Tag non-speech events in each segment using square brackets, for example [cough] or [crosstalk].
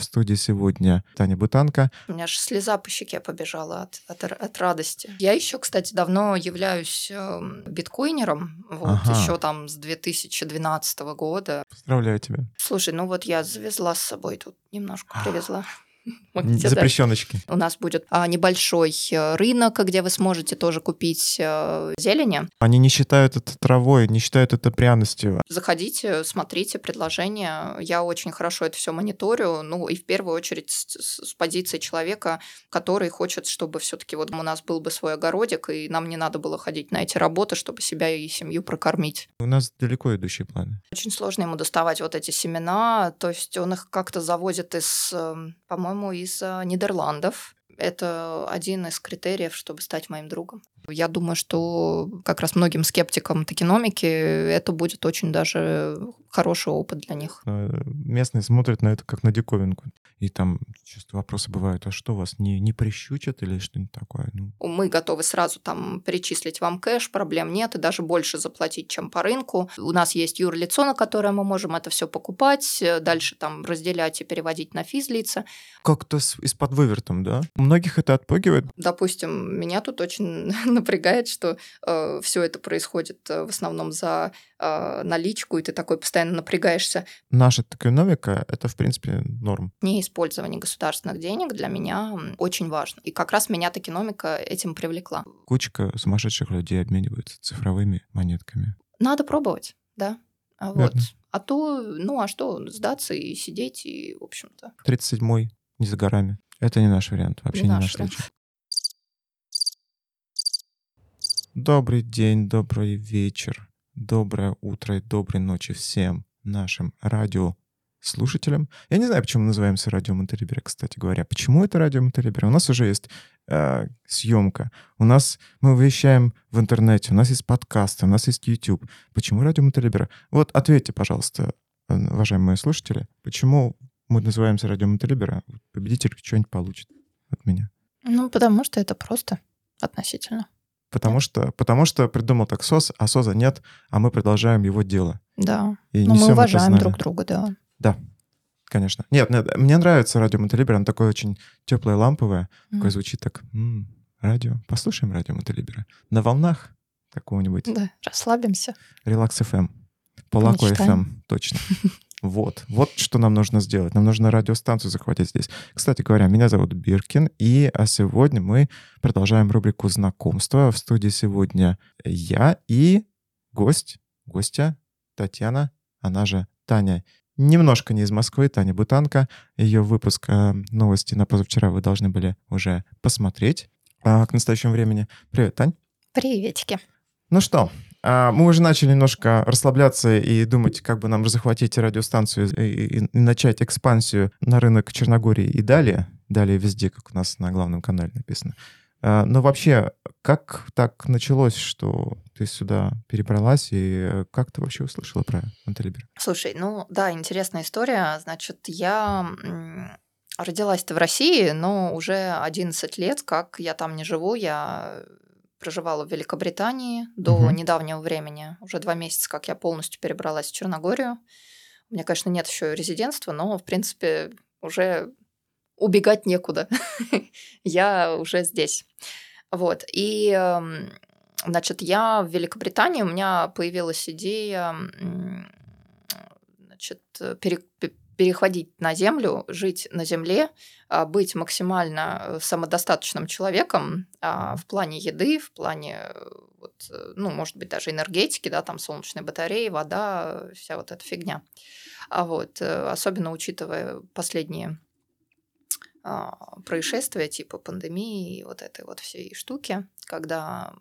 В студии сегодня Таня Бутанка. У меня аж слеза по щеке побежала от, от, от радости. Я еще, кстати, давно являюсь э, биткоинером, вот Ага. еще там с 2012 года. Поздравляю тебя. Слушай, ну вот я завезла с собой тут немножко привезла. [laughs] Дать. Запрещеночки. У нас будет а, небольшой э, рынок, где вы сможете тоже купить э, зелени. Они не считают это травой, не считают это пряностью. Заходите, смотрите предложения. Я очень хорошо это все мониторю. Ну и в первую очередь с, с- позиции человека, который хочет, чтобы все-таки вот у нас был бы свой огородик, и нам не надо было ходить на эти работы, чтобы себя и семью прокормить. У нас далеко идущие планы. Очень сложно ему доставать вот эти семена, то есть он их как-то завозит из, эм, по-моему, из э, Нидерландов. Это один из критериев, чтобы стать моим другом. Я думаю, что как раз многим скептикам токеномики это будет очень даже хороший опыт для них. Э, Местные смотрят на это как на диковинку. И там часто вопросы бывают, а что вас не, не прищучат или что-нибудь такое? Ну, Мы готовы сразу там перечислить вам кэш, проблем нет, и даже больше заплатить, чем по рынку. У нас есть юрлицо, на которое мы можем это все покупать, э, дальше там разделять и переводить на физлица. как-то с- из-под вывертом, да? У многих это отпугивает. Допустим, меня тут очень [laughs] напрягает, что все это происходит э, в основном за э, наличку, и ты такой постоянно напрягаешься. Наша токеномика — это, в принципе, норм. Неиспользование государственных денег для меня очень важно. И как раз меня токеномика этим привлекла. Кучка сумасшедших людей обмениваются цифровыми монетками. Надо пробовать, да. А вот. Верно. А то, ну а что, сдаться и сидеть, и, в общем-то. 37-й не за горами. Это не наш вариант, вообще Не не, наш, наш случай. Добрый день, добрый вечер, доброе утро и доброй ночи всем нашим радиослушателям. Я не знаю, почему мы называемся радио Монтелибера, кстати говоря. Почему это радио Монтелибера? У нас уже есть э, съемка, у нас мы вещаем в интернете, у нас есть подкасты, у нас есть YouTube. Почему радио Монтелибера? Вот ответьте, пожалуйста, э, уважаемые слушатели, почему мы называемся радио Монтелибера? Победитель что-нибудь получит от меня. Ну, потому что это просто относительно. Потому что, потому что придумал так СОС, а СОЗа нет, а мы продолжаем его дело. Да. И Но мы уважаем друг друга, да. Да, конечно. Нет, нет, мне нравится радио Монтелибер, оно такое очень теплое, ламповое, такое Мгм. звучит так, «М, радио, послушаем радио Монтелибера. На волнах какого-нибудь Да, расслабимся. Релакс FM, Полако Помечтаем. FM, точно. [laughs] Вот, вот что нам нужно сделать. Нам нужно радиостанцию захватить здесь. Кстати говоря, меня зовут Биркин, и а сегодня мы продолжаем рубрику знакомства. В студии сегодня я и гость, гостья Татьяна, она же Таня. Немножко не из Москвы, Таня Бутанка. Ее выпуск э, новости на позавчера вы должны были уже посмотреть а, к настоящему времени. Привет, Тань. Приветики. Ну что, мы уже начали немножко расслабляться и думать, как бы нам захватить радиостанцию и, и- начать экспансию на рынок Черногории и далее. Далее везде, как у нас на главном канале написано. А, Но вообще, как так началось, что ты сюда перебралась, и э, как ты вообще услышала про Монтелибер? Слушай, ну да, интересная история. Значит, я родилась-то в России, но уже 11 лет, как я там не живу, я проживала в Великобритании до Мгм. недавнего времени. Уже два месяца, как я полностью перебралась в Черногорию. У меня, конечно, нет еще резидентства, но, в принципе, уже убегать некуда. [laughs] я уже здесь. Вот. И, эм, значит, я в Великобритании, у меня появилась идея значит, пере- пе- переходить на землю, жить на земле, а, быть максимально э, самодостаточным человеком а, в плане еды, в плане, э, вот, э, ну, может быть, даже энергетики, да, там солнечные батареи, вода, вся вот эта фигня. А вот, особенно учитывая последние а, происшествия типа пандемии и вот этой вот всей штуки, когда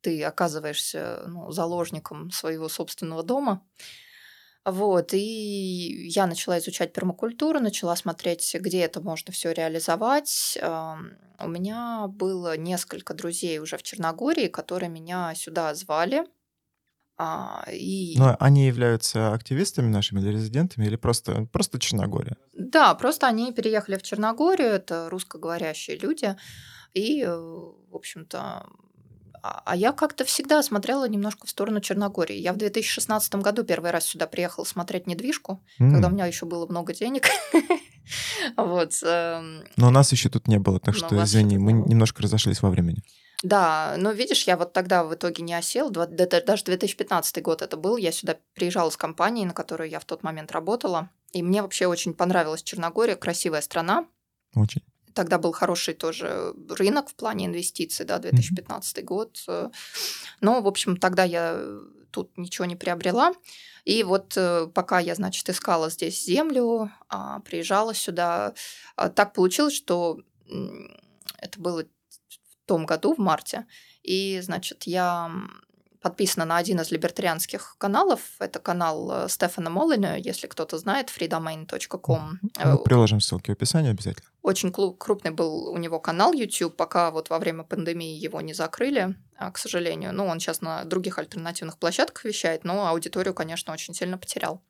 ты оказываешься ну, заложником своего собственного дома. Вот, и я начала изучать пермакультуру, начала смотреть, где это можно все реализовать. У меня было несколько друзей уже в Черногории, которые меня сюда звали. А, И Но они являются активистами нашими или резидентами, или просто, просто Черногория? Да, просто они переехали в Черногорию, это русскоговорящие люди, и, э, в общем-то, а а я как-то всегда смотрела немножко в сторону Черногории. Я в 2016 году первый раз сюда приехала смотреть недвижку, когда у меня еще было много денег. [laughs] Вот. эм, Но нас еще тут не было, так Но что, вас извини, мы немножко разошлись во времени. Да, но видишь, я вот тогда в итоге не осел, даже 2015 год это был, я сюда приезжала с компанией, на которой я в тот момент работала, и мне вообще очень понравилась Черногория, красивая страна, Очень. Тогда был хороший тоже рынок в плане инвестиций, да, 2015 год. Э, Но, в общем, тогда я тут ничего не приобрела. И вот э, пока я, значит, искала здесь землю, а, приезжала сюда, а, так получилось, что это было в том году, в марте, и, значит, я подписана на один из либертарианских каналов. Это канал э, Стефана Моллина, если кто-то знает, freedomain.com. Мы приложим ссылки в описании обязательно. Очень крупный был у него канал YouTube, пока вот во время пандемии его не закрыли, а, к сожалению. Ну, он сейчас на других альтернативных площадках вещает, но аудиторию, конечно, очень сильно потерял.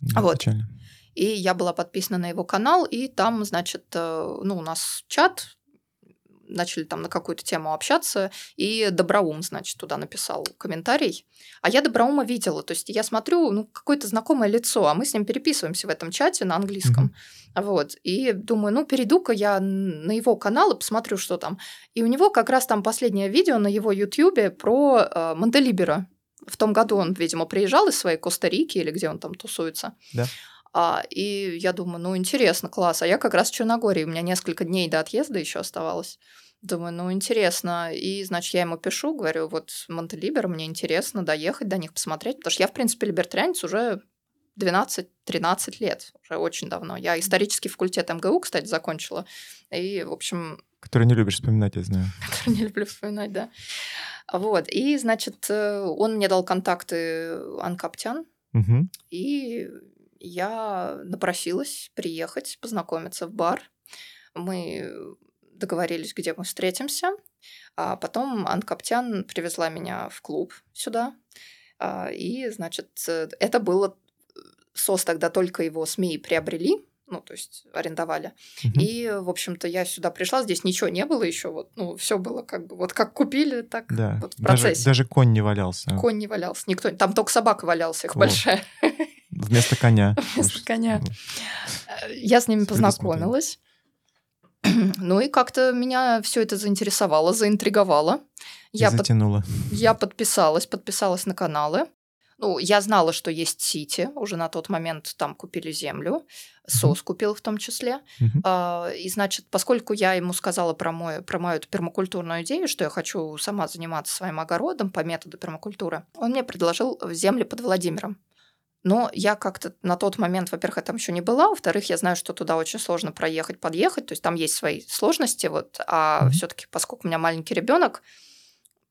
Да, Вот. Печально. И я была подписана на его канал, и там, значит, э, ну, у нас чат, начали там на какую-то тему общаться, и Доброум, значит, туда написал комментарий. А я Доброума видела, то есть я смотрю, ну, какое-то знакомое лицо, а мы с ним переписываемся в этом чате на английском. Вот, и думаю, ну, перейду-ка я на его канал и посмотрю, что там. И у него как раз там последнее видео на его ютьюбе про э, Монтелибера. В том году он, видимо, приезжал из своей Коста-Рики или где он там тусуется. Да. А, и я думаю, ну, интересно, класс. А я как раз в Черногории, у меня несколько дней до отъезда еще оставалось. Думаю, ну, интересно. И, значит, я ему пишу, говорю, вот Монтелибер, мне интересно доехать до них, посмотреть. Потому что я, в принципе, либертарианец уже 12-13 лет, уже очень давно. Я исторический факультет МГУ, кстати, закончила. И, в общем, Который не любишь вспоминать, я знаю. [laughs] который не люблю вспоминать, да. Вот. И, значит, э, он мне дал контакты Анкаптян, Мгм. и я напросилась приехать, познакомиться в бар. Мы договорились, где мы встретимся. А потом Анкаптян привезла меня в клуб сюда. А, И, значит, э, это было... СОС тогда только его СМИ приобрели, ну, то есть арендовали. Мгм. И, в общем-то, я сюда пришла, здесь ничего не было еще, вот, ну, все было как бы, вот как купили, так Да. вот в Даже, процессе. даже конь не валялся. Конь не валялся, никто, там только собака валялся, их Во. большая. [laughs] Вместо коня. [laughs] Вместо коня. ну, Я с ними познакомилась. [clears throat] Ну и как-то меня все это заинтересовало, заинтриговало. и Я, под- затянуло. я подписалась, подписалась на каналы. Ну, я знала, что есть Сити, уже на тот момент там купили землю, СОС купил в том числе. А, И, значит, поскольку я ему сказала про, мой, про мою эту пермакультурную идею, что я хочу сама заниматься своим огородом по методу пермакультуры, он мне предложил земли под Владимиром. Но я как-то на тот момент, во-первых, я там еще не была, во-вторых, я знаю, что туда очень сложно проехать, подъехать, то есть там есть свои сложности, вот, а все-таки, поскольку у меня маленький ребенок,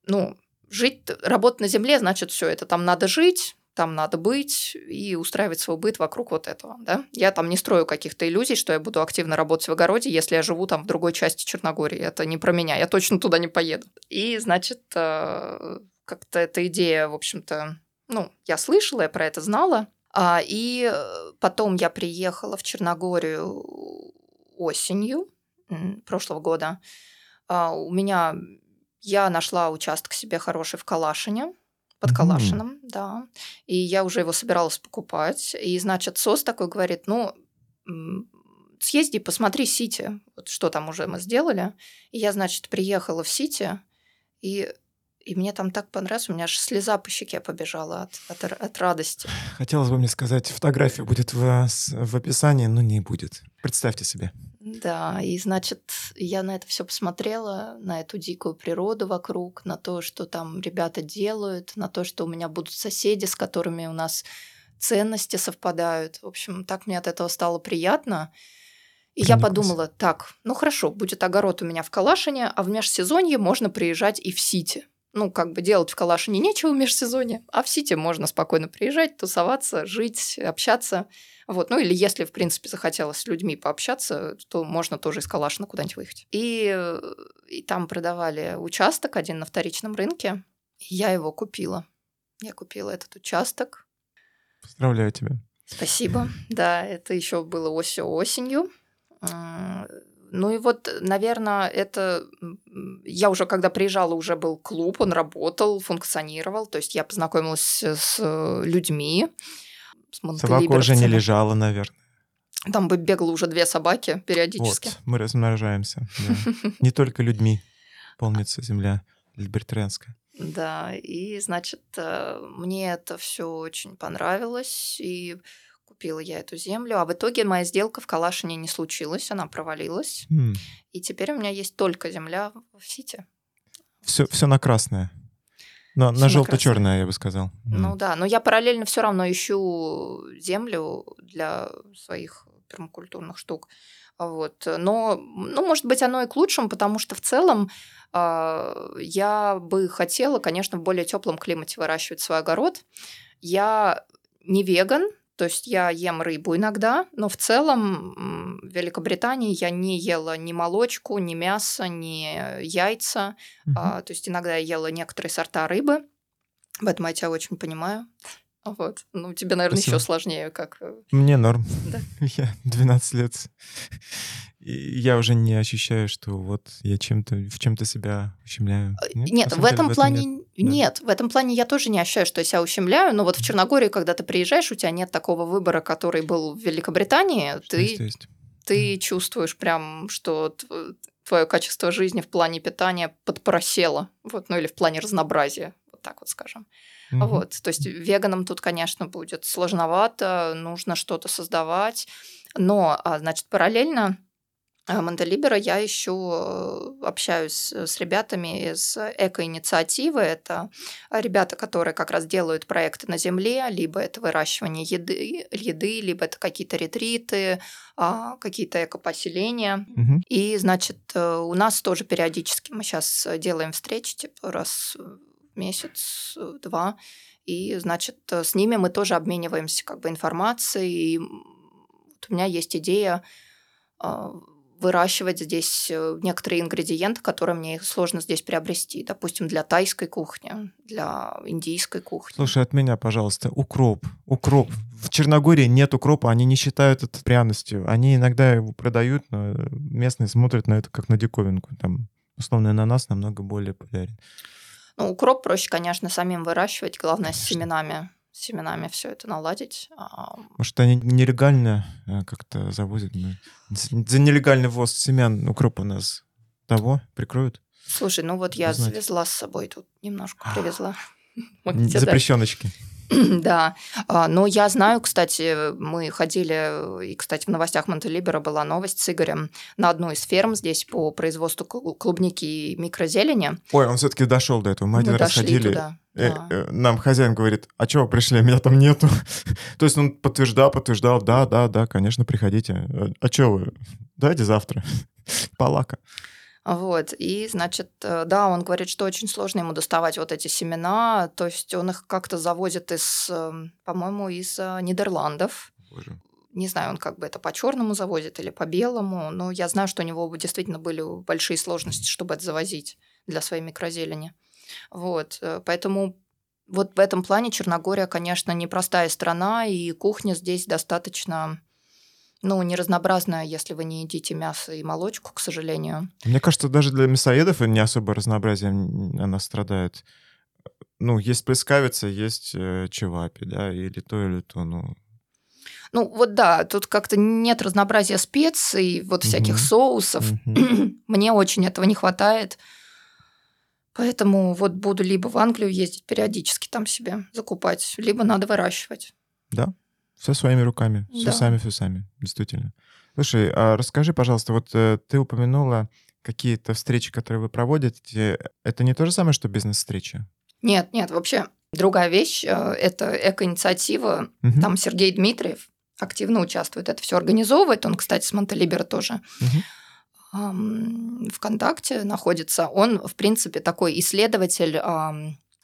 ну, жить, работать на земле, значит, все это там надо жить, там надо быть и устраивать свой быт вокруг вот этого, да. Я там не строю каких-то иллюзий, что я буду активно работать в огороде, если я живу там в другой части Черногории. Это не про меня, я точно туда не поеду. И, значит, э, как-то эта идея, в общем-то, ну, я слышала, я про это знала. А, и э, потом я приехала в Черногорию осенью прошлого года. А, у меня я нашла участок себе хороший в Калашине, под. Калашином, да. И я уже его собиралась покупать. И, значит, СОС такой говорит, ну, съезди, посмотри Сити, вот что там уже мы сделали. И я, значит, приехала в Сити, и, и мне там так понравилось, у меня аж слеза по щеке побежала от, от, от радости. Хотелось бы мне сказать, фотография будет в, в описании, но не будет. Представьте себе. Да, и значит, я на это все посмотрела, на эту дикую природу вокруг, на то, что там ребята делают, на то, что у меня будут соседи, с которыми у нас ценности совпадают. В общем, так мне от этого стало приятно. И я Прониклась. подумала, так, ну хорошо, будет огород у меня в Калашине, а в межсезонье можно приезжать и в Сити. Ну, как бы делать в Калашине нечего в межсезонье, а в Сити можно спокойно приезжать, тусоваться, жить, общаться. Вот. Ну, или если, в принципе, захотелось с людьми пообщаться, то можно тоже из Калашина куда-нибудь выехать. И, и там продавали участок один на вторичном рынке. Я его купила. Я купила этот участок. Поздравляю тебя. Спасибо. Да, это еще было ось- осенью. Ну и вот, наверное, это... Я уже, когда приезжала, уже был клуб, он работал, функционировал. То есть я познакомилась с людьми. с Собака уже не лежала, наверное. Там бы бегало уже две собаки периодически. Вот, мы размножаемся. [laughs] Не только людьми полнится земля либертарианская. Да, и, значит, э, мне это все очень понравилось, и купила я эту землю. А в итоге моя сделка в Калашине не случилась, она провалилась. М, И теперь у меня есть только земля в Сити. Все, все на красное. Но Всё на желто-черное, я бы сказал. Ну да, но я параллельно все равно ищу землю для своих пермакультурных штук. Вот. Но, ну, может быть, оно и к лучшему, потому что в целом а, я бы хотела, конечно, в более теплом климате выращивать свой огород. Я не веган, то есть я ем рыбу иногда, но в целом в Великобритании я не ела ни молочку, ни мясо, ни яйца. Мгм. А, то есть иногда я ела некоторые сорта рыбы. В этом я тебя очень понимаю. Вот. Ну, тебе, наверное, Спасибо. еще сложнее, как... э, Мне норм. Да. [laughs] Я 12 лет. И я уже не ощущаю, что вот я чем-то в чем-то себя ущемляю. Э, на Нет, самом в деле этом нет. Да. нет. В этом плане я тоже не ощущаю, что я себя ущемляю. Но вот в Черногории, когда ты приезжаешь, у тебя нет такого выбора, который был в Великобритании. Что Ты, есть, есть. ты чувствуешь прям, что твое качество жизни в плане питания подпросело. Вот, ну или в плане разнообразия, вот так вот скажем. Мгм. Вот, то есть веганам тут, конечно, будет сложновато, нужно что-то создавать. Но, а, значит, параллельно а, Монтелибера я еще э, общаюсь с ребятами из эко-инициативы. Это ребята, которые как раз делают проекты на земле, либо это выращивание еды, еды либо это какие-то ретриты, а, какие-то эко-поселения. Мгм. И, значит, э, у нас тоже периодически мы сейчас делаем встречи, типа раз в месяц, э, два. И, значит, э, с ними мы тоже обмениваемся как бы информацией. И вот у меня есть идея а, выращивать здесь э, некоторые ингредиенты, которые мне сложно здесь приобрести. Допустим, для тайской кухни, для индийской кухни. Слушай, от меня, пожалуйста, укроп. Укроп. В Черногории нет укропа, они не считают это пряностью. Они иногда его продают, но местные смотрят на это как на диковинку. Там условно ананас намного более популярен. Ну, укроп проще, конечно, самим выращивать. Главное, Конечно. С семенами все это наладить. Может, они нелегально э, как-то завозят. ну, За нелегальный ввоз семян укропа нас того прикроют? Слушай, ну вот я завезла с собой тут немножко привезла. [laughs] Запрещеночки. [clears throat] Да, А, но я знаю, кстати, мы ходили, и, кстати, в новостях Монтелибера была новость с Игорем на одну из ферм здесь по производству клу- клубники и микрозелени. Ой, он все-таки дошел до этого. Мы один Мы раз дошли ходили. туда. э, э, Нам хозяин говорит, а чего вы пришли, меня там нету. [laughs] То есть он подтверждал, подтверждал, да, да, да, конечно, приходите. Э, А что вы? Давайте завтра. [laughs] Палака. Вот, и, значит, э, да, он говорит, что очень сложно ему доставать вот эти семена, то есть он их как-то завозит из, эм, по-моему, из э, Нидерландов. Боже. Не знаю, он как бы это по черному завозит или по белому, но я знаю, что у него действительно были большие сложности, чтобы это завозить для своей микрозелени. Вот, э, поэтому вот в этом плане Черногория, конечно, непростая страна, и кухня здесь достаточно, ну, не разнообразная, если вы не едите мясо и молочку, к сожалению. Мне кажется, даже для мясоедов не особо разнообразием она страдает. Ну, есть плескавица, есть э, чевапи, да, или то, или то, ну... Ну, вот да, тут как-то нет разнообразия специй, вот всяких Мгм. соусов. мгм. [clears throat] Мне очень этого не хватает. Поэтому вот буду либо в Англию ездить периодически там себе закупать, либо надо выращивать. Да, все своими руками, все Да. сами, все сами, действительно. Слушай, а расскажи, пожалуйста, вот э, ты упомянула какие-то встречи, которые вы проводите. Это не то же самое, что бизнес-встречи? Нет, нет, вообще другая вещь. э, Это эко-инициатива. Мгм, Там Сергей Дмитриев активно участвует. Это все организовывает. Он, кстати, с Монтелибера тоже ам, ВКонтакте находится. Он, в принципе, такой исследователь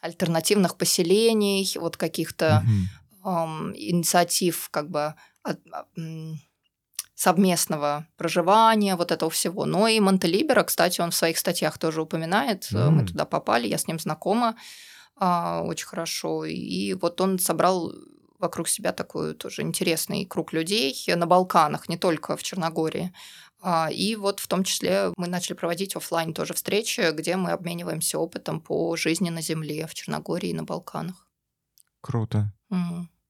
альтернативных поселений, вот каких-то Мгм. Ам, инициатив как бы от- а, совместного проживания, вот этого всего. Но и Монтелибера, кстати, он в своих статьях тоже упоминает. Э, Мы туда попали, я с ним знакома а, очень хорошо. И вот он собрал вокруг себя такой тоже интересный круг людей на Балканах, не только в Черногории. А, И вот в том числе мы начали проводить оффлайн тоже встречи, где мы обмениваемся опытом по жизни на Земле в Черногории и на Балканах. Круто.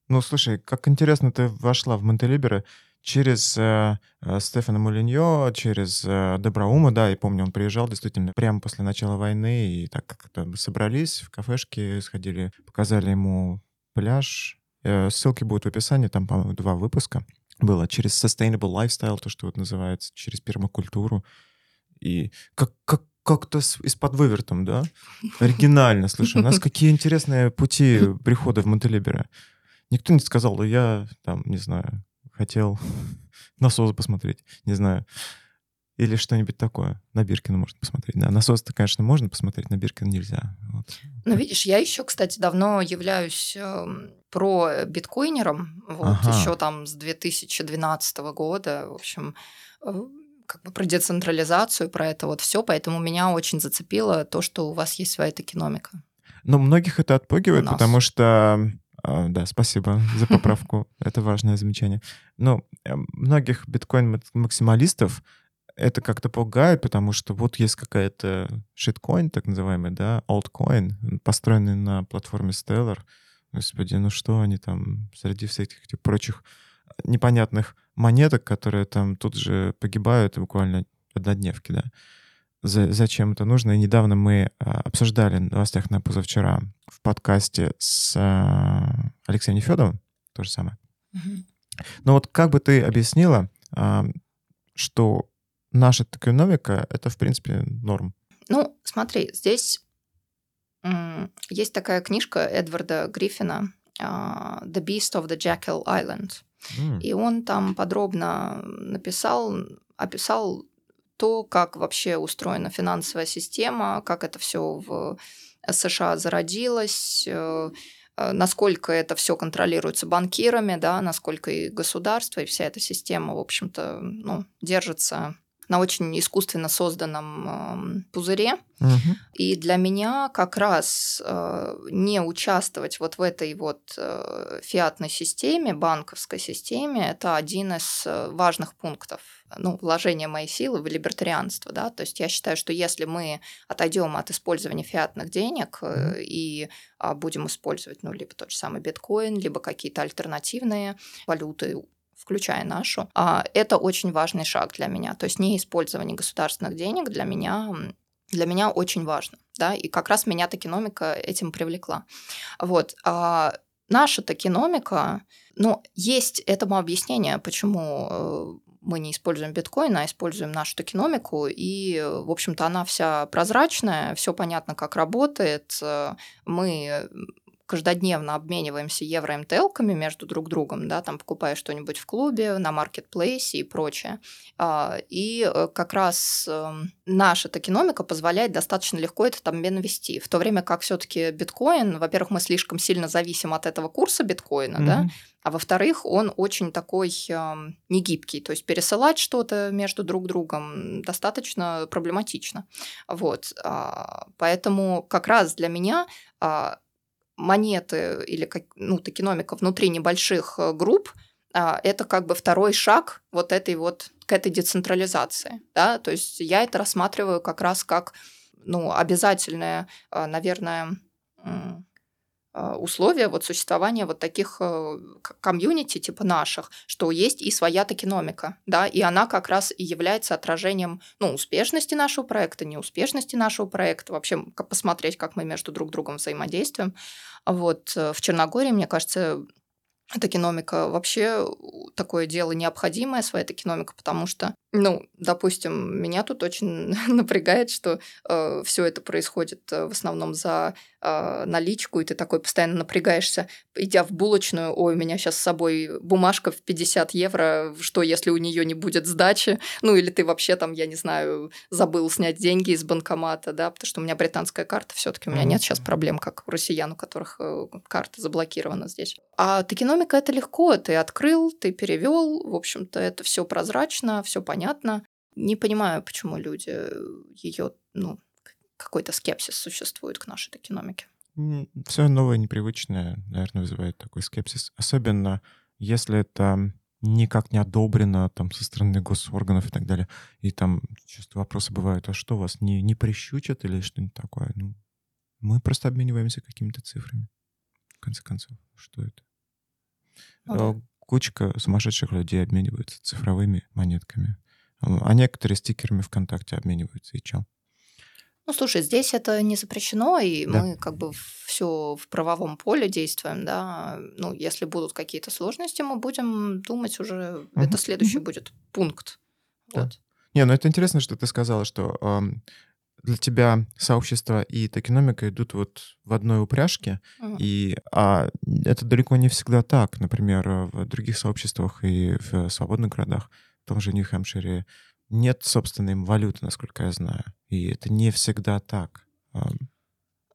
Ну, слушай, как интересно ты вошла в Монтелиберо. через э, э, Стефана Мулиньо, через э, Добраума, да, и помню, он приезжал действительно прямо после начала войны, и так как-то собрались в кафешке, сходили, показали ему пляж. Э, ссылки будут в описании, там, по-моему, два выпуска было. Через Sustainable Lifestyle, то, что вот называется, через пермакультуру. И как, как, как-то с, из-под вывертом, да? Оригинально, слушай, у нас [laughs] какие интересные пути прихода в Монтелибере. Никто не сказал, да я, там, не знаю, хотел [laughs] насос посмотреть, не знаю. Или что-нибудь такое. На Биркина можно посмотреть. Да, насос-то, конечно, можно посмотреть, на Биркина нельзя. Вот. Ну, видишь, я еще, кстати, давно являюсь э, про биткоинером. Вот, ага. еще там с 2012 года. В общем, э, как бы про децентрализацию, про это вот все, поэтому меня очень зацепило то, что у вас есть своя токеномика. Но многих это отпугивает, потому что а, да, спасибо за [laughs] поправку. Это важное замечание. Но э, многих биткоин-максималистов это как-то пугает, потому что вот есть какая-то шиткоин, так называемый, да, олдкоин, построенный на платформе Stellar. Господи, ну что они там среди всяких этих прочих непонятных монеток, которые там тут же погибают, буквально однодневки, да. За, зачем это нужно? И недавно мы а, обсуждали в новостях на позавчера в подкасте с а, Алексеем Нефедовым, то же самое. Mm-hmm. Но вот как бы ты объяснила, а, что наша токеномика — это, в принципе, норм? Ну, смотри, здесь есть такая книжка Эдварда Гриффина «The Beast of the Jackal Island». И он там подробно написал, описал то, как вообще устроена финансовая система, как это все в США зародилось, э, э, насколько это все контролируется банкирами, да, насколько и государство, и вся эта система, в общем-то, ну, держится на очень искусственно созданном э, пузыре. Угу. И для меня как раз э, не участвовать вот в этой вот э, фиатной системе, банковской системе, это один из э, важных пунктов ну, вложения моей силы в либертарианство, да, то есть я считаю, что если мы отойдем от использования фиатных денег mm-hmm. и а, будем использовать, ну, либо тот же самый биткоин, либо какие-то альтернативные валюты, включая нашу, а, это очень важный шаг для меня. То есть не использование государственных денег для меня для меня очень важно, да, и как раз меня токеномика этим привлекла. Вот, а наша токеномика, ну, есть этому объяснение, почему э, мы не используем биткоин, а используем нашу токеномику, и, в общем-то, она вся прозрачная, все понятно, как работает. Э, мы каждодневно обмениваемся евро-МТЛками между друг другом, да, там покупая что-нибудь в клубе, на маркетплейсе и прочее. А, и э, как раз эм, наша токеномика позволяет достаточно легко этот обмен вести, в то время как все таки биткоин, во-первых, мы слишком сильно зависим от этого курса биткоина, mm-hmm. да, а во-вторых, он очень такой э, негибкий, то есть пересылать что-то между друг другом достаточно проблематично. Вот. А, поэтому как раз для меня а, монеты или ну, токеномика внутри небольших э, групп, а, это как бы второй шаг вот этой вот к этой децентрализации, да, то есть я это рассматриваю как раз как, ну, обязательное, а, наверное, условия вот существования вот таких э, комьюнити типа наших, что есть и своя токеномика, да, и она как раз и является отражением, ну, успешности нашего проекта, неуспешности нашего проекта, вообще посмотреть, как мы между друг другом взаимодействуем. Вот э, в Черногории, мне кажется, токеномика вообще такое дело необходимое, своя токеномика, потому что ну, допустим, меня тут очень [laughs] напрягает, что э, все это происходит э, в основном за э, наличку, и ты такой постоянно напрягаешься, идя в булочную, ой, у меня сейчас с собой бумажка в 50 евро, что если у нее не будет сдачи, [laughs] ну или ты вообще там, я не знаю, забыл снять деньги из банкомата, да, потому что у меня британская карта, все-таки у меня нет сейчас проблем, как у россиян, у которых э, карта заблокирована здесь. А токеномика это легко, ты открыл, ты перевел, в общем-то, это все прозрачно, все понятно понятно. Не понимаю, почему люди э, ее, ну, какой-то скепсис существует к нашей экономике. Все новое, непривычное, наверное, вызывает такой скепсис. Особенно, если это никак не одобрено там со стороны госорганов и так далее. И там часто вопросы бывают, а что вас не, не прищучат или что-нибудь такое? Ну, мы просто обмениваемся какими-то цифрами. В конце концов, что это? Ну, да. кучка сумасшедших людей обмениваются цифровыми монетками. А некоторые стикерами ВКонтакте обмениваются. И чё? Ну, слушай, здесь это не запрещено, и Да. мы как бы все в правовом поле действуем, да. Ну, если будут какие-то сложности, мы будем думать уже, Мгм, это следующий мгм. будет пункт. Да. Вот. Не, ну это интересно, что ты сказала, что ам, для тебя сообщество и токеномика идут вот в одной упряжке, Мгм. и а это далеко не всегда так. Например, э, в других сообществах и в свободных городах, том же Нью-Хэмпшире, нет собственной им валюты, насколько я знаю. И это не всегда так.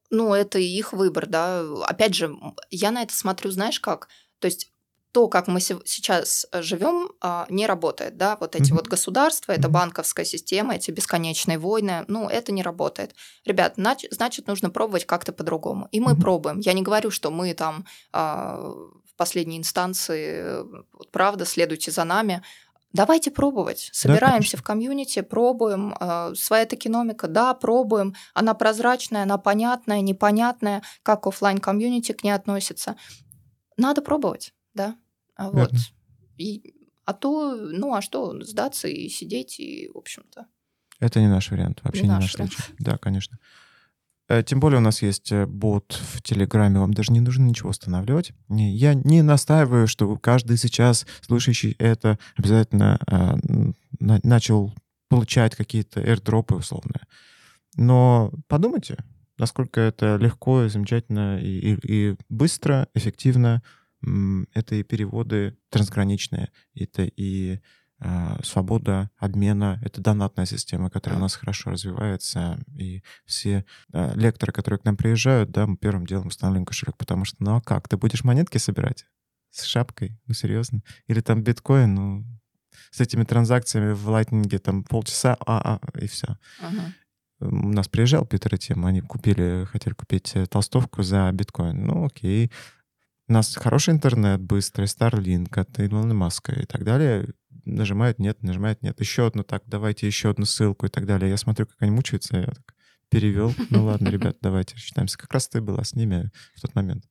Ну, это их выбор, да. Опять же, я на это смотрю, знаешь как? То есть то, как мы се- сейчас живем, не работает, да. Вот эти Мгм. вот государства, это банковская система, эти бесконечные войны, ну, это не работает. Ребят, нач- значит, нужно пробовать как-то по-другому. И мы Мгм. пробуем. Я не говорю, что мы там а, в последней инстанции, э, правда, следуйте за нами. Давайте пробовать. Собираемся конечно. в комьюнити, пробуем. э, Своя токеномика, да, пробуем. Она прозрачная, она понятная, непонятная, как оффлайн комьюнити к ней относится. Надо пробовать, да. А Вот. Верно. И, а то, ну а что, сдаться и сидеть, и, в общем-то. Это не наш вариант, вообще Не не, наш наш случай. Да, конечно. Э, Тем более у нас есть э, бот в Телеграме, вам даже не нужно ничего устанавливать. Я не настаиваю, что каждый сейчас, слушающий это, обязательно на- начал получать какие-то airdropы условные. Но подумайте, насколько это легко и замечательно, и, и- и быстро, эффективно. Это и переводы трансграничные, это и свобода обмена, это донатная система, которая у нас хорошо развивается, и все а, лекторы, которые к нам приезжают, да, мы первым делом устанавливаем кошелек, потому что, ну а как, ты будешь монетки собирать с шапкой? Ну серьезно? Или там биткоин, ну с этими транзакциями в лайтнинге там полчаса, а, а, и все. Мгм. У нас приезжал Питер и Тим, они купили, хотели купить э, толстовку за биткоин. Ну, окей. У нас хороший интернет, быстрый, Starlink от Илона Маска и так далее. Нажимает нет, нажимает нет. Еще одну, так, давайте еще одну ссылку и так далее. Я смотрю, как они мучаются, я так перевел. Ну ладно, ребят, [laughs] давайте рассчитаемся. Как раз ты была с ними в тот момент.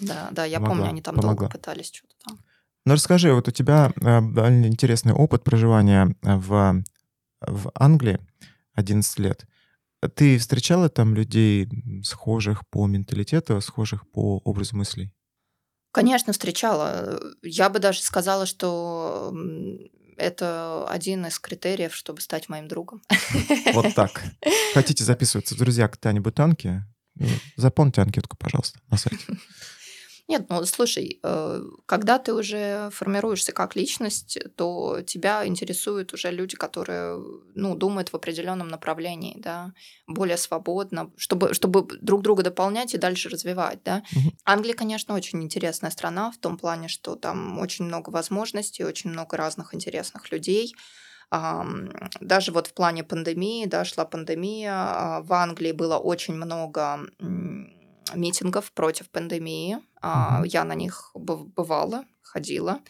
Да, да, я помню, они там долго пытались что-то там. Ну, расскажи, вот у тебя э, довольно интересный опыт проживания в, в Англии 11 лет. Ты встречала там людей схожих по менталитету, схожих по образу мыслей? Конечно, встречала. Я бы даже сказала, что это один из критериев, чтобы стать моим другом. Вот так. [laughs] Хотите записываться, друзья, к Тане Бутанке? Заполните анкетку, пожалуйста, на сайте. Нет, ну слушай, э, когда ты уже формируешься как личность, то тебя интересуют уже люди, которые ну, думают в определенном направлении, да, более свободно, чтобы, чтобы друг друга дополнять и дальше развивать, да. Англия, конечно, очень интересная страна в том плане, что там очень много возможностей, очень много разных интересных людей. Даже вот в плане пандемии, да, шла пандемия, а, в Англии было очень много митингов против пандемии. Мгм. Я на них быв- бывала, ходила.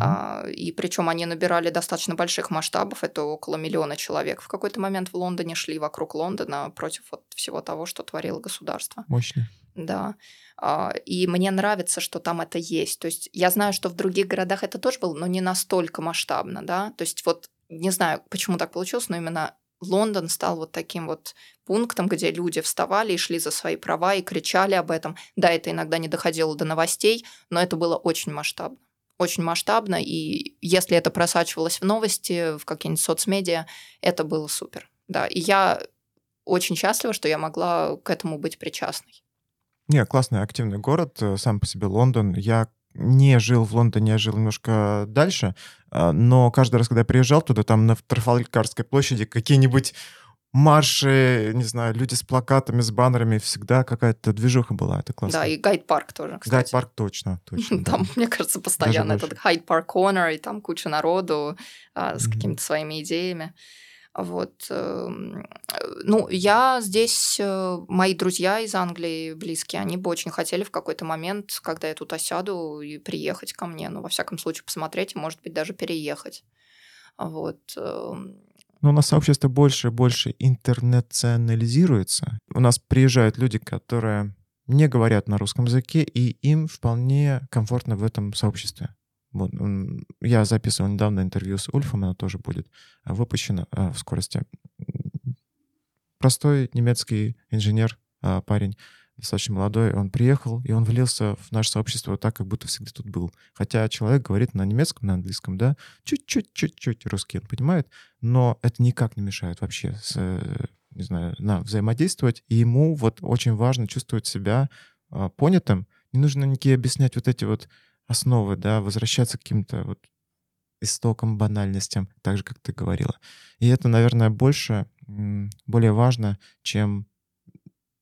А, И причем они набирали достаточно больших масштабов. Это около миллиона человек в какой-то момент в Лондоне шли вокруг Лондона против вот всего того, что творило государство. Мощно. Да. А, И мне нравится, что там это есть. То есть я знаю, что в других городах это тоже было, но не настолько масштабно, да. То есть вот не знаю, почему так получилось, но именно Лондон стал вот таким вот пунктом, где люди вставали и шли за свои права и кричали об этом. Да, это иногда не доходило до новостей, но это было очень масштабно. Очень масштабно, и если это просачивалось в новости, в какие-нибудь соцмедиа, это было супер. Да, и я очень счастлива, что я могла к этому быть причастной. Не, классный, активный город, э, сам по себе Лондон. Я не жил в Лондоне, я жил немножко дальше, а, но каждый раз, когда я приезжал туда, там на Трафалгарской площади какие-нибудь марши, не знаю, люди с плакатами, с баннерами, всегда какая-то движуха была, это классно. Да, и гайд-парк тоже, кстати. Гайд-парк точно, точно. да. Там, мне кажется, постоянно этот Park Corner, и там куча народу а, с какими-то своими идеями. Вот. эм, э, Ну, я здесь, э, мои друзья из Англии близкие, они бы очень хотели в какой-то момент, когда я тут осяду, и приехать ко мне, ну, во всяком случае, посмотреть, и, может быть, даже переехать. Вот. эм, Но у нас сообщество больше и больше интернационализируется. У нас приезжают люди, которые не говорят на русском языке, и им вполне комфортно в этом сообществе. Я записывал недавно интервью с Ульфом, оно тоже будет выпущено в скорости. Простой немецкий инженер, парень, достаточно молодой, он приехал, и он влился в наше сообщество так, как будто всегда тут был. Хотя человек говорит на немецком, на английском, да, чуть-чуть, чуть-чуть русский он понимает, но это никак не мешает вообще с, не знаю, на взаимодействовать. И ему вот очень важно чувствовать себя а, понятым. Не нужно никакие объяснять вот эти вот основы, да, возвращаться к каким-то вот истокам, банальностям, так же, как ты говорила. И это, наверное, больше, более важно, чем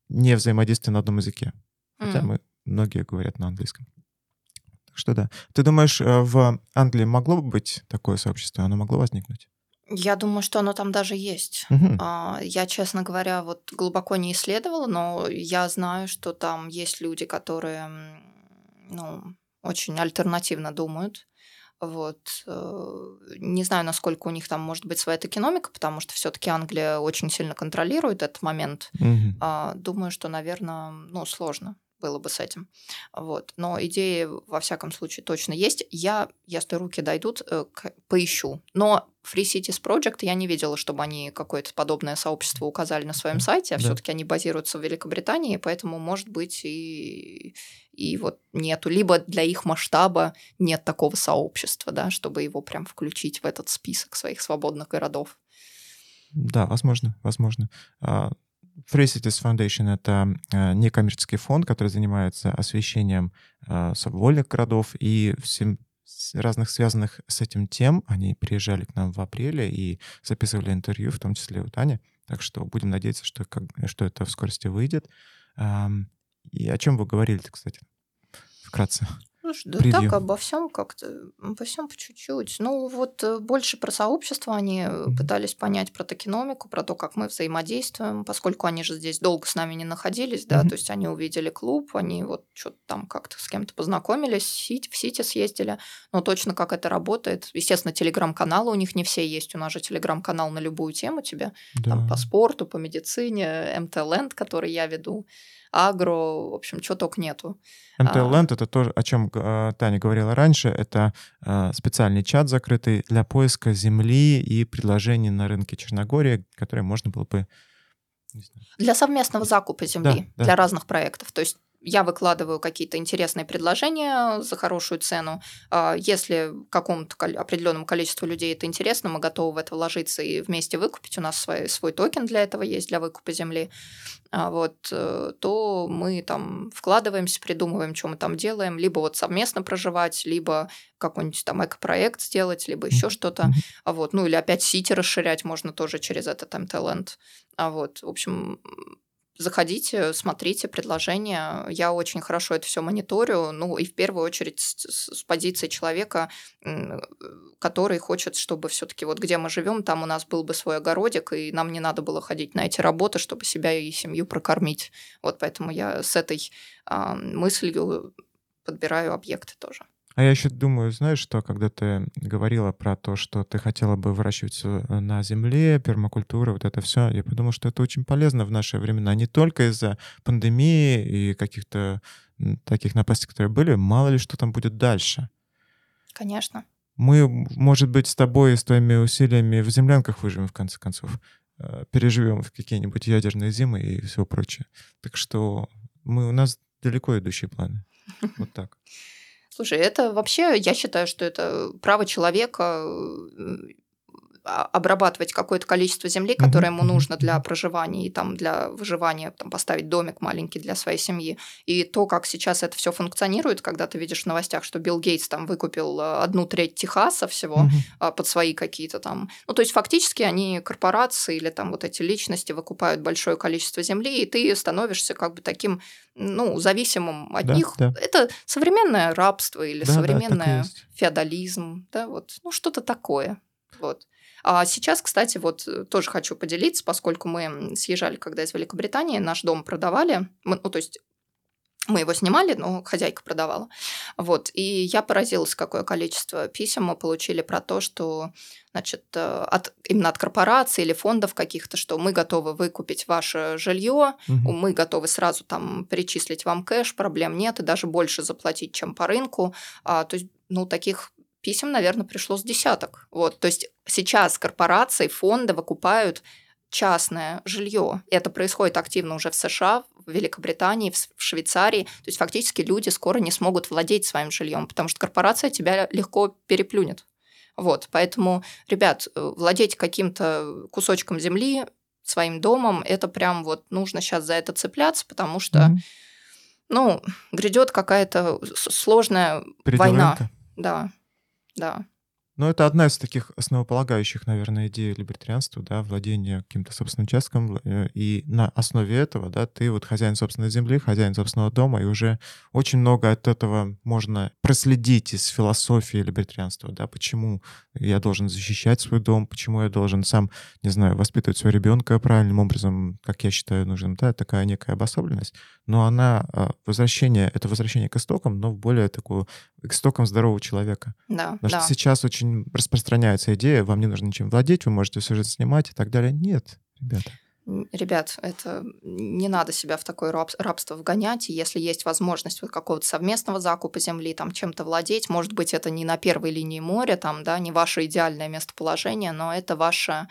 не взаимодействие на одном языке. Хотя mm. мы многие говорят на английском. Так что да. Ты думаешь, э, в Англии могло бы быть такое сообщество? Оно могло возникнуть? Я думаю, что оно там даже есть. Угу. Я, честно говоря, вот глубоко не исследовала, но я знаю, что там есть люди, которые ну, очень альтернативно думают. Вот. Э, не знаю, насколько у них там может быть своя экономика, потому что все-таки Англия очень сильно контролирует этот момент. Угу. Думаю, что, наверное, ну, сложно было бы с этим. Вот. Но идеи, во всяком случае, точно есть. Я, если руки дойдут, э, поищу. Но Free Cities Project я не видела, чтобы они какое-то подобное сообщество указали на своем сайте, а да. все-таки они базируются в Великобритании, поэтому, может быть, и, и вот нету. Либо для их масштаба нет такого сообщества, да, чтобы его прям включить в этот список своих свободных городов. Да, возможно, возможно. А, Free Cities Foundation — это э, некоммерческий фонд, который занимается освещением э, вольных городов и всем разных связанных с этим тем. Они приезжали к нам в апреле и записывали интервью, в том числе у Тани. Так что будем надеяться, что, как, что это в скорости выйдет. И о чем вы говорили кстати, вкратце? Слушай, да превью. так обо всем как-то, обо всем по чуть-чуть. Ну вот э, больше про сообщество они mm-hmm. пытались понять про токеномику, про то, как мы взаимодействуем, поскольку они же здесь долго с нами не находились, да, mm-hmm. то есть они увидели клуб, они вот что-то там как-то с кем-то познакомились, в Сити съездили, но точно как это работает. Естественно, телеграм-каналы у них не все есть, у нас же телеграм-канал на любую тему тебе, да. там по спорту, по медицине, МТ Ленд, который я веду агро, в общем, чего только нету. Land а, это то, о чем а, Таня говорила раньше, это а, специальный чат закрытый для поиска земли и предложений на рынке Черногории, которые можно было бы для совместного закупа земли да, да. для разных проектов. То есть я выкладываю какие-то интересные предложения за хорошую цену. А, если какому-то определенному количеству людей это интересно, мы готовы в это вложиться и вместе выкупить. У нас свой, свой токен для этого есть, для выкупа земли. А, вот, э, то мы там вкладываемся, придумываем, что мы там делаем, либо вот совместно проживать, либо какой-нибудь там эко-проект сделать, либо еще что-то. А вот, ну или опять сити расширять можно тоже через этот МТ-ленд. А вот, в общем, заходите, смотрите предложения. Я очень хорошо это все мониторю. Ну и в первую очередь с, с позиции человека, который хочет, чтобы все-таки вот где мы живем, там у нас был бы свой огородик, и нам не надо было ходить на эти работы, чтобы себя и семью прокормить. Вот поэтому я с этой э, мыслью подбираю объекты тоже. А я еще думаю, знаешь, что когда ты говорила про то, что ты хотела бы выращивать э, на земле, пермакультура, вот это все, я подумал, что это очень полезно в наши времена, не только из-за пандемии и каких-то таких напастей, которые были, мало ли что там будет дальше. Конечно. Мы, может быть, с тобой, с твоими усилиями в землянках выживем, в конце концов, э, переживем в какие-нибудь ядерные зимы и все прочее. Так что мы, у нас далеко идущие планы. Вот так. Слушай, это вообще, я считаю, что это право человека э, обрабатывать какое-то количество земли, которое ему нужно для проживания и там для выживания, там поставить домик маленький для своей семьи. И то, как сейчас это все функционирует, когда ты видишь в новостях, что Билл Гейтс там выкупил э, одну треть Техаса всего mm-hmm. под свои какие-то там. Ну, то есть фактически они корпорации или там вот эти личности выкупают большое количество земли, и ты становишься как бы таким ну, зависимым от да, них. Да. Это современное рабство или да, современное да, феодализм, да, вот, ну, что-то такое. Вот. А сейчас, кстати, вот э, тоже хочу поделиться, поскольку мы съезжали, когда из Великобритании, наш дом продавали, мы, ну, то есть мы его снимали, но хозяйка продавала. Вот. И я поразилась, какое количество писем мы получили про то, что значит, э, от, именно от корпораций или фондов каких-то, что мы готовы выкупить ваше жилье, угу. мы готовы сразу там перечислить вам кэш, проблем нет, и даже больше заплатить, чем по рынку. А, то есть, ну, таких писем, наверное, пришло с десяток. Вот, то есть сейчас корпорации, фонды выкупают частное жилье. Это происходит активно уже в США, в Великобритании, в Швейцарии. То есть фактически люди скоро не смогут владеть своим жильем, потому что корпорация тебя легко переплюнет. Вот, поэтому, ребят, э, владеть каким-то кусочком земли, своим домом, это прям вот нужно сейчас за это цепляться, потому что, mm-hmm. ну, грядет какая-то сложная война. Рынка. Да, да. Ну, это одна из таких основополагающих, наверное, идей либертарианства, да, владение каким-то собственным участком, э, и на основе этого, да, ты вот хозяин собственной земли, хозяин собственного дома, и уже очень много от этого можно проследить из философии либертарианства, да, почему я должен защищать свой дом, почему я должен сам, не знаю, воспитывать своего ребенка правильным образом, как я считаю нужным, да, такая некая обособленность, но она, а, возвращение, это возвращение к истокам, но в более такую, к истокам здорового человека. Да, Потому да. что сейчас очень очень распространяется идея, вам не нужно ничем владеть, вы можете сюжет снимать и так далее. Нет, ребята. Ребят, это не надо себя в такое раб, рабство вгонять. И если есть возможность вот какого-то совместного закупа земли, там чем-то владеть, может быть, это не на первой линии моря, там, да, не ваше идеальное местоположение, но это ваше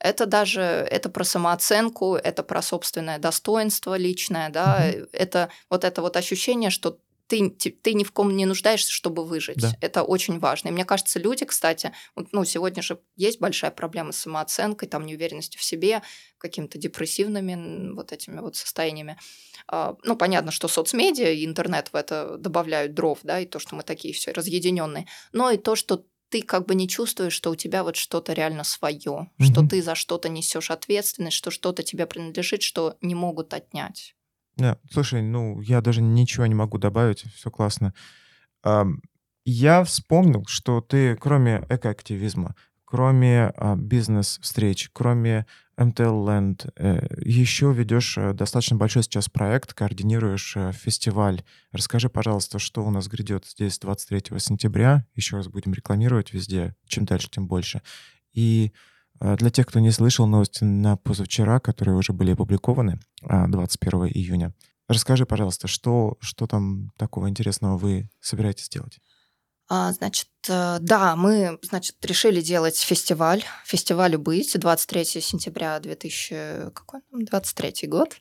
это даже это про самооценку, это про собственное достоинство личное, да, mm-hmm. это вот это вот ощущение, что ты, ты ни в ком не нуждаешься, чтобы выжить. Да. Это очень важно. И мне кажется, люди, кстати, ну, сегодня же есть большая проблема с самооценкой, там, неуверенностью в себе, какими-то депрессивными вот этими вот состояниями. А, ну, понятно, что соцмедиа и интернет в это добавляют дров, да, и то, что мы такие все разъединенные, но и то, что ты как бы не чувствуешь, что у тебя вот что-то реально свое, mm-hmm. что ты за что-то несешь ответственность, что что-то тебе принадлежит, что не могут отнять. Да, слушай, ну, я даже ничего не могу добавить, все классно. Я вспомнил, что ты, кроме экоактивизма, кроме а, бизнес-встреч, кроме MTL Land, еще ведешь достаточно большой сейчас проект, координируешь э, фестиваль. Расскажи, пожалуйста, что у нас грядет здесь 23 сентября. Еще раз будем рекламировать везде. Чем дальше, тем больше. И для тех, кто не слышал новости на позавчера, которые уже были опубликованы 21 а, июня, расскажи, пожалуйста, что, что там такого интересного вы собираетесь делать? А, значит, э, да, мы, значит, решили делать фестиваль, фестивалю быть, 23 сентября 2023 год.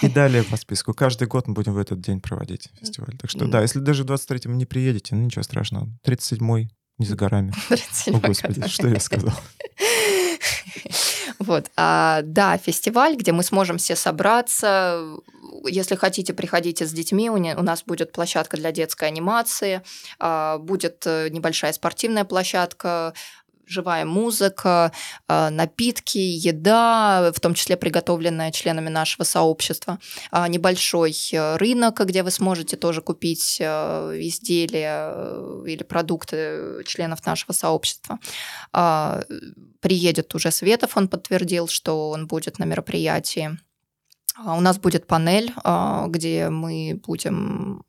И далее по списку. Каждый год мы будем в этот день проводить фестиваль. Так что да, если даже 23-м не приедете, ну ничего страшного. 37-й не за горами. [laughs] О, Господи, что я сказал? [laughs] Вот, а, да, фестиваль, где мы сможем все собраться. Если хотите, приходите с детьми. У, не, у нас будет площадка для детской анимации, а, будет э, небольшая спортивная площадка, живая музыка, а, напитки, еда, в том числе приготовленная членами нашего сообщества, а, небольшой э, рынок, где вы сможете тоже купить э, изделия э, или продукты членов нашего сообщества. А, приедет уже Светов, он подтвердил, что он будет на мероприятии. У нас будет панель, где мы будем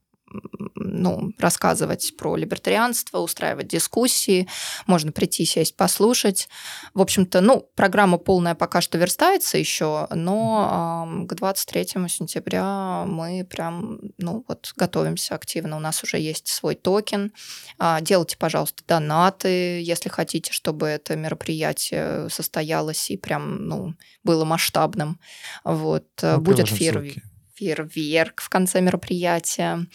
ну, рассказывать про либертарианство, устраивать дискуссии, можно прийти, сесть, послушать. В общем-то, ну, программа полная пока что верстается еще, но э, к 23 сентября мы прям, ну, вот готовимся активно. У нас уже есть свой токен. Э, делайте, пожалуйста, донаты, если хотите, чтобы это мероприятие состоялось и прям, ну, было масштабным. Вот. Мы Будет фейерверк фейерверк в конце мероприятия.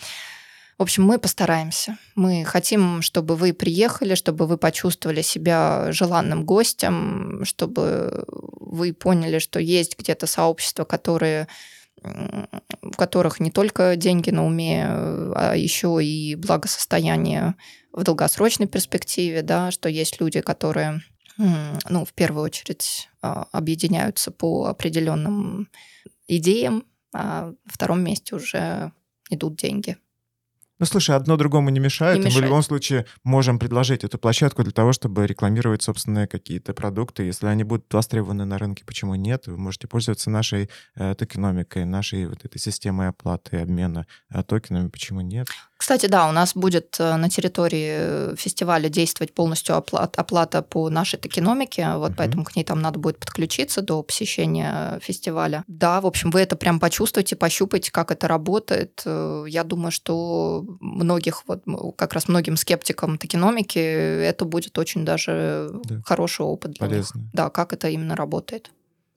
В общем, мы постараемся. Мы хотим, чтобы вы приехали, чтобы вы почувствовали себя желанным гостем, чтобы вы поняли, что есть где-то сообщества, которые в которых не только деньги на уме, а еще и благосостояние в долгосрочной перспективе, да, что есть люди, которые, ну, в первую очередь, а, объединяются по определенным идеям, а на втором месте уже идут деньги. Ну, слушай, одно другому не мешает. Не мешает. Мы в любом случае можем предложить эту площадку для того, чтобы рекламировать собственные какие-то продукты. Если они будут востребованы на рынке, почему нет? Вы можете пользоваться нашей э, токеномикой, нашей вот этой системой оплаты и обмена э, токенами, почему нет? Кстати, да, у нас будет э, на территории фестиваля действовать полностью оплата, оплата по нашей токеномике, вот uh-huh. поэтому к ней там надо будет подключиться до посещения фестиваля. Да, в общем, вы это прям почувствуете, пощупаете, как это работает. Э, я думаю, что многих, вот как раз многим скептикам токеномики это будет очень даже да. хороший опыт для Полезно. них. Да, как это именно работает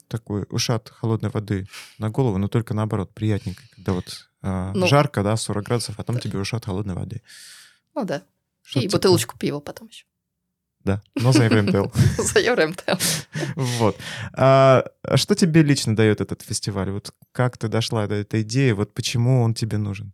такой ушат холодной воды на голову, но только наоборот, приятненько, когда вот э, ну, жарко, да, 40 градусов, а потом да. тебе ушат холодной воды. Ну да. Что и типа... бутылочку пива потом еще. Да, но за ЕвроМТЛ. [laughs] За ЕвроМТЛ. Вот. А, а что тебе лично дает этот фестиваль? Вот как ты дошла до этой идеи? Вот почему он тебе нужен?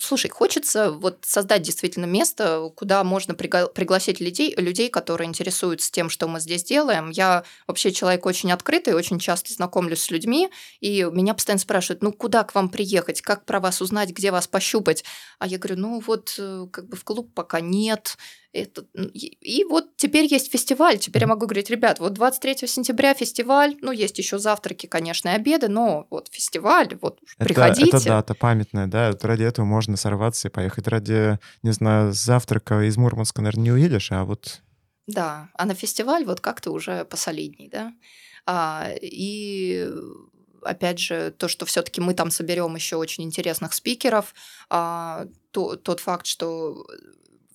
Слушай, хочется вот создать действительно место, куда можно пригла- пригласить людей, людей, которые интересуются тем, что мы здесь делаем. Я вообще человек очень открытый, очень часто знакомлюсь с людьми, и меня постоянно спрашивают, ну куда к вам приехать, как про вас узнать, где вас пощупать. А я говорю, ну вот э, как бы в клуб пока нет, это, и вот теперь есть фестиваль. Теперь я могу говорить, ребят, вот 23 сентября фестиваль, ну, есть еще завтраки, конечно, и обеды, но вот фестиваль, вот это, приходите. Это дата памятная, да, вот ради этого можно сорваться и поехать. Ради, не знаю, завтрака из Мурманска, наверное, не уедешь, а вот... Да, а на фестиваль вот как-то уже посолидней, да. А, и опять же, то, что все-таки мы там соберем еще очень интересных спикеров, а, то, тот факт, что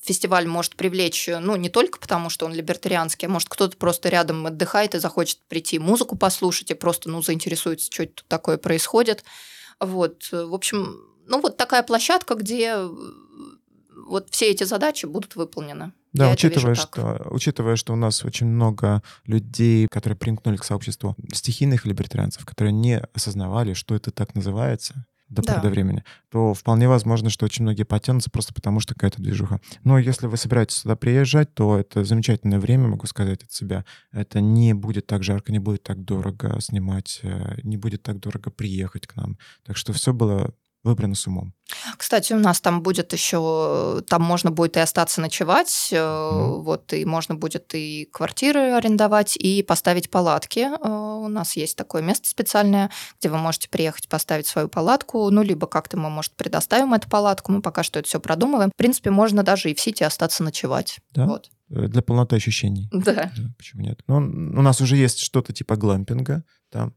фестиваль может привлечь, ну, не только потому, что он либертарианский, а может, кто-то просто рядом отдыхает и захочет прийти музыку послушать и просто, ну, заинтересуется, что тут такое происходит. Вот, в общем, ну, вот такая площадка, где вот все эти задачи будут выполнены. Да, учитывая что, учитывая, что у нас очень много людей, которые примкнули к сообществу стихийных либертарианцев, которые не осознавали, что это так называется, до да. поры до времени, то вполне возможно, что очень многие потянутся просто потому, что какая-то движуха. Но если вы собираетесь сюда приезжать, то это замечательное время, могу сказать от себя. Это не будет так жарко, не будет так дорого снимать, э, не будет так дорого приехать к нам. Так что все было выбрано с умом. Кстати, у нас там будет еще, там можно будет и остаться ночевать, mm. вот, и можно будет и квартиры арендовать, и поставить палатки. Э, у нас есть такое место специальное, где вы можете приехать поставить свою палатку, ну, либо как-то мы, может, предоставим эту палатку, мы пока что это все продумываем. В принципе, можно даже и в Сити остаться ночевать. Да? Вот. Э, для полноты ощущений. Да. да почему нет? Ну, у нас уже есть что-то типа глампинга, там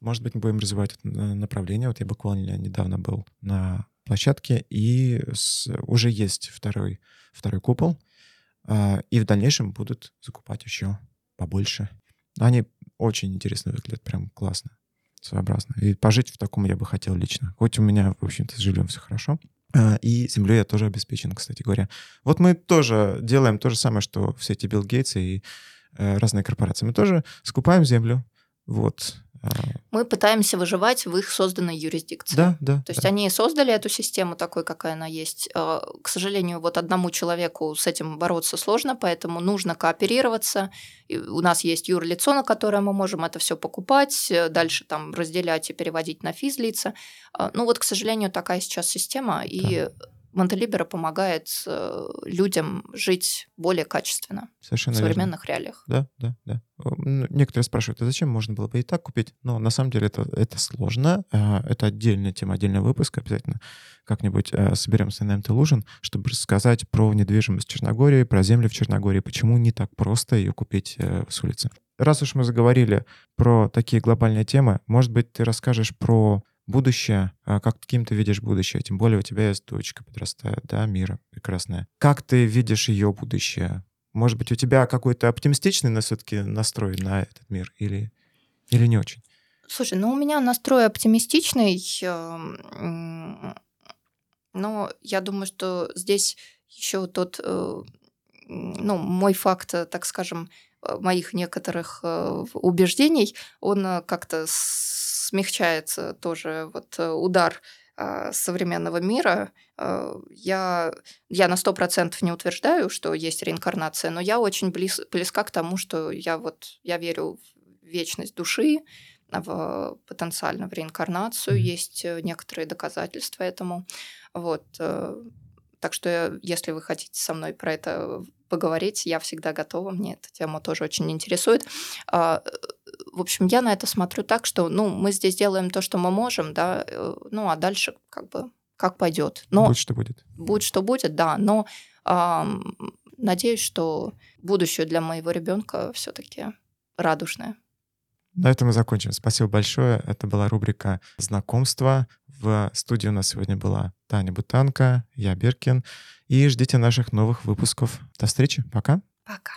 может быть, мы будем развивать это направление. Вот я буквально недавно был на площадке, и с, уже есть второй, второй купол, э, и в дальнейшем будут закупать еще побольше. Они очень интересно выглядят, прям классно, своеобразно. И пожить в таком я бы хотел лично. Хоть у меня, в общем-то, с жильем все хорошо. Э, и землей я тоже обеспечен, кстати говоря. Вот мы тоже делаем то же самое, что все эти Билл Гейтсы и э, разные корпорации. Мы тоже скупаем землю, вот, а. Мы пытаемся выживать в их созданной юрисдикции. Да, да. То есть да. они создали эту систему такой, какая она есть. А, к сожалению, вот одному человеку с этим бороться сложно, поэтому нужно кооперироваться. И у нас есть юрлицо, на которое мы можем это все покупать, э, дальше там разделять и переводить на физлица. А, ну вот, к сожалению, такая сейчас система, и да Монтелибера помогает э, людям жить более качественно Совершенно в современных верно. реалиях. Да, да, да. Ну, некоторые спрашивают, а зачем можно было бы и так купить? Но на самом деле это, это сложно. А, это отдельная тема, отдельный выпуск. Обязательно как-нибудь э, соберемся на МТ Лужин, чтобы рассказать про недвижимость в Черногории, про землю в Черногории, почему не так просто ее купить э, с улицы. Раз уж мы заговорили про такие глобальные темы, может быть, ты расскажешь про будущее, а как каким ты видишь будущее, тем более у тебя есть дочка подрастает, да, Мира прекрасная. Как ты видишь ее будущее? Может быть, у тебя какой-то оптимистичный на все-таки настрой на этот мир или, или не очень? Слушай, ну у меня настрой оптимистичный, эм, но я думаю, что здесь еще тот, э, ну, мой факт, так скажем, э, моих некоторых э, убеждений, он как-то смягчается тоже вот э, удар а, современного мира. А, я, я на сто процентов не утверждаю, что есть реинкарнация, но я очень близ, близка к тому, что я вот я верю в вечность души, в, потенциально в реинкарнацию. Есть э, некоторые доказательства этому. Вот. Э, так что, если вы хотите со мной про это поговорить, я всегда готова, мне эта тема тоже очень интересует. В общем, я на это смотрю так, что, ну, мы здесь делаем то, что мы можем, да, э, ну, а дальше как бы как пойдет. Но Будь что будет. будет что будет, да. Но ам, надеюсь, что будущее для моего ребенка все-таки радужное. На этом мы закончим. Спасибо большое. Это была рубрика «Знакомство». В студии у нас сегодня была Таня Бутанка, я Беркин. И ждите наших новых выпусков. До встречи. Пока. Пока.